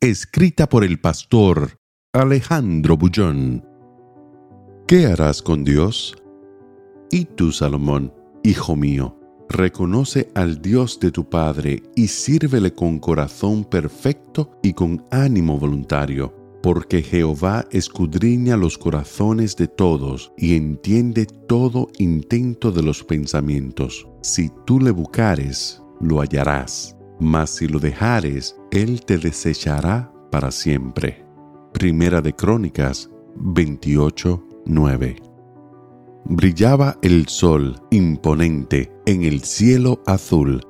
Escrita por el pastor Alejandro Bullón. ¿Qué harás con Dios? Y tú, Salomón, hijo mío, reconoce al Dios de tu Padre y sírvele con corazón perfecto y con ánimo voluntario, porque Jehová escudriña los corazones de todos y entiende todo intento de los pensamientos. Si tú le buscares, lo hallarás mas si lo dejares, Él te desechará para siempre. Primera de Crónicas 28, 9. Brillaba el sol imponente en el cielo azul.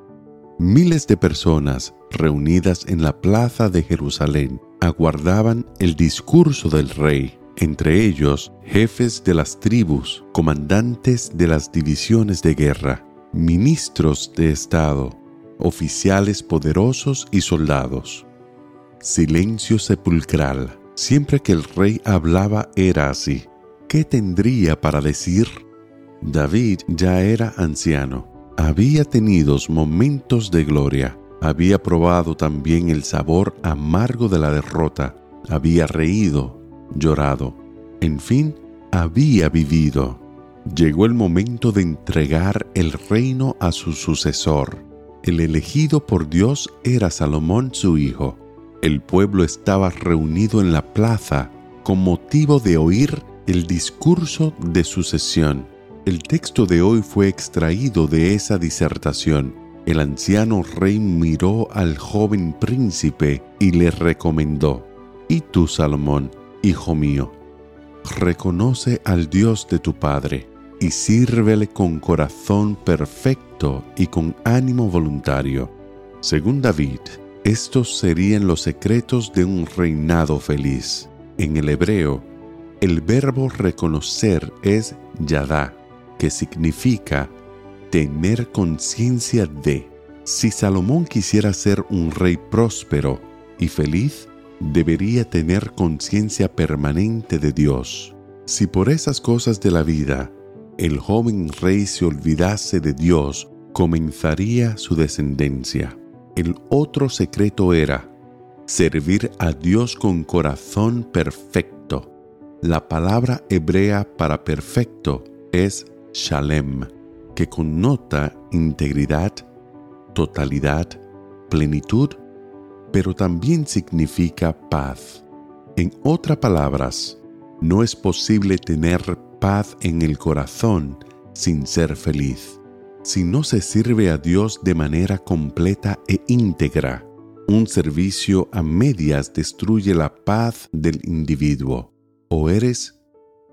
Miles de personas reunidas en la plaza de Jerusalén aguardaban el discurso del rey, entre ellos jefes de las tribus, comandantes de las divisiones de guerra, ministros de Estado, oficiales poderosos y soldados. Silencio sepulcral. Siempre que el rey hablaba era así. ¿Qué tendría para decir? David ya era anciano. Había tenido momentos de gloria. Había probado también el sabor amargo de la derrota. Había reído, llorado. En fin, había vivido. Llegó el momento de entregar el reino a su sucesor el elegido por Dios era Salomón su hijo. El pueblo estaba reunido en la plaza con motivo de oír el discurso de sucesión. El texto de hoy fue extraído de esa disertación. El anciano rey miró al joven príncipe y le recomendó, Y tú, Salomón, hijo mío, reconoce al Dios de tu Padre y sírvele con corazón perfecto y con ánimo voluntario. Según David, estos serían los secretos de un reinado feliz. En el hebreo, el verbo reconocer es yadá, que significa tener conciencia de. Si Salomón quisiera ser un rey próspero y feliz, debería tener conciencia permanente de Dios. Si por esas cosas de la vida el joven rey se olvidase de Dios, comenzaría su descendencia. El otro secreto era servir a Dios con corazón perfecto. La palabra hebrea para perfecto es shalem, que connota integridad, totalidad, plenitud, pero también significa paz. En otras palabras, no es posible tener paz en el corazón sin ser feliz. Si no se sirve a Dios de manera completa e íntegra, un servicio a medias destruye la paz del individuo. O eres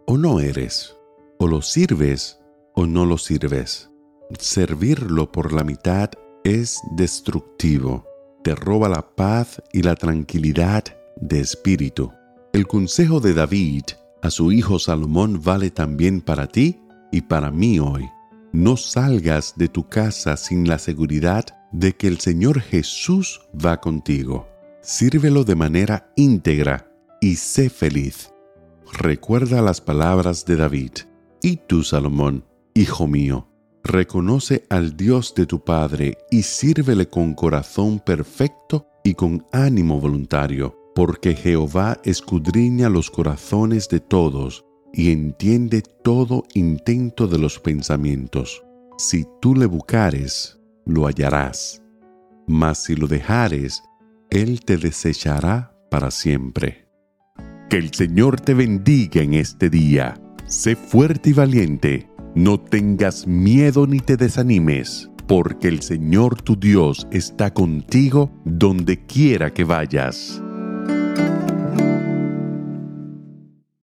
o no eres. O lo sirves o no lo sirves. Servirlo por la mitad es destructivo. Te roba la paz y la tranquilidad de espíritu. El consejo de David a su hijo Salomón vale también para ti y para mí hoy. No salgas de tu casa sin la seguridad de que el Señor Jesús va contigo. Sírvelo de manera íntegra y sé feliz. Recuerda las palabras de David. Y tú, Salomón, hijo mío, reconoce al Dios de tu Padre y sírvele con corazón perfecto y con ánimo voluntario porque Jehová escudriña los corazones de todos y entiende todo intento de los pensamientos. Si tú le buscares, lo hallarás, mas si lo dejares, Él te desechará para siempre. Que el Señor te bendiga en este día. Sé fuerte y valiente, no tengas miedo ni te desanimes, porque el Señor tu Dios está contigo donde quiera que vayas.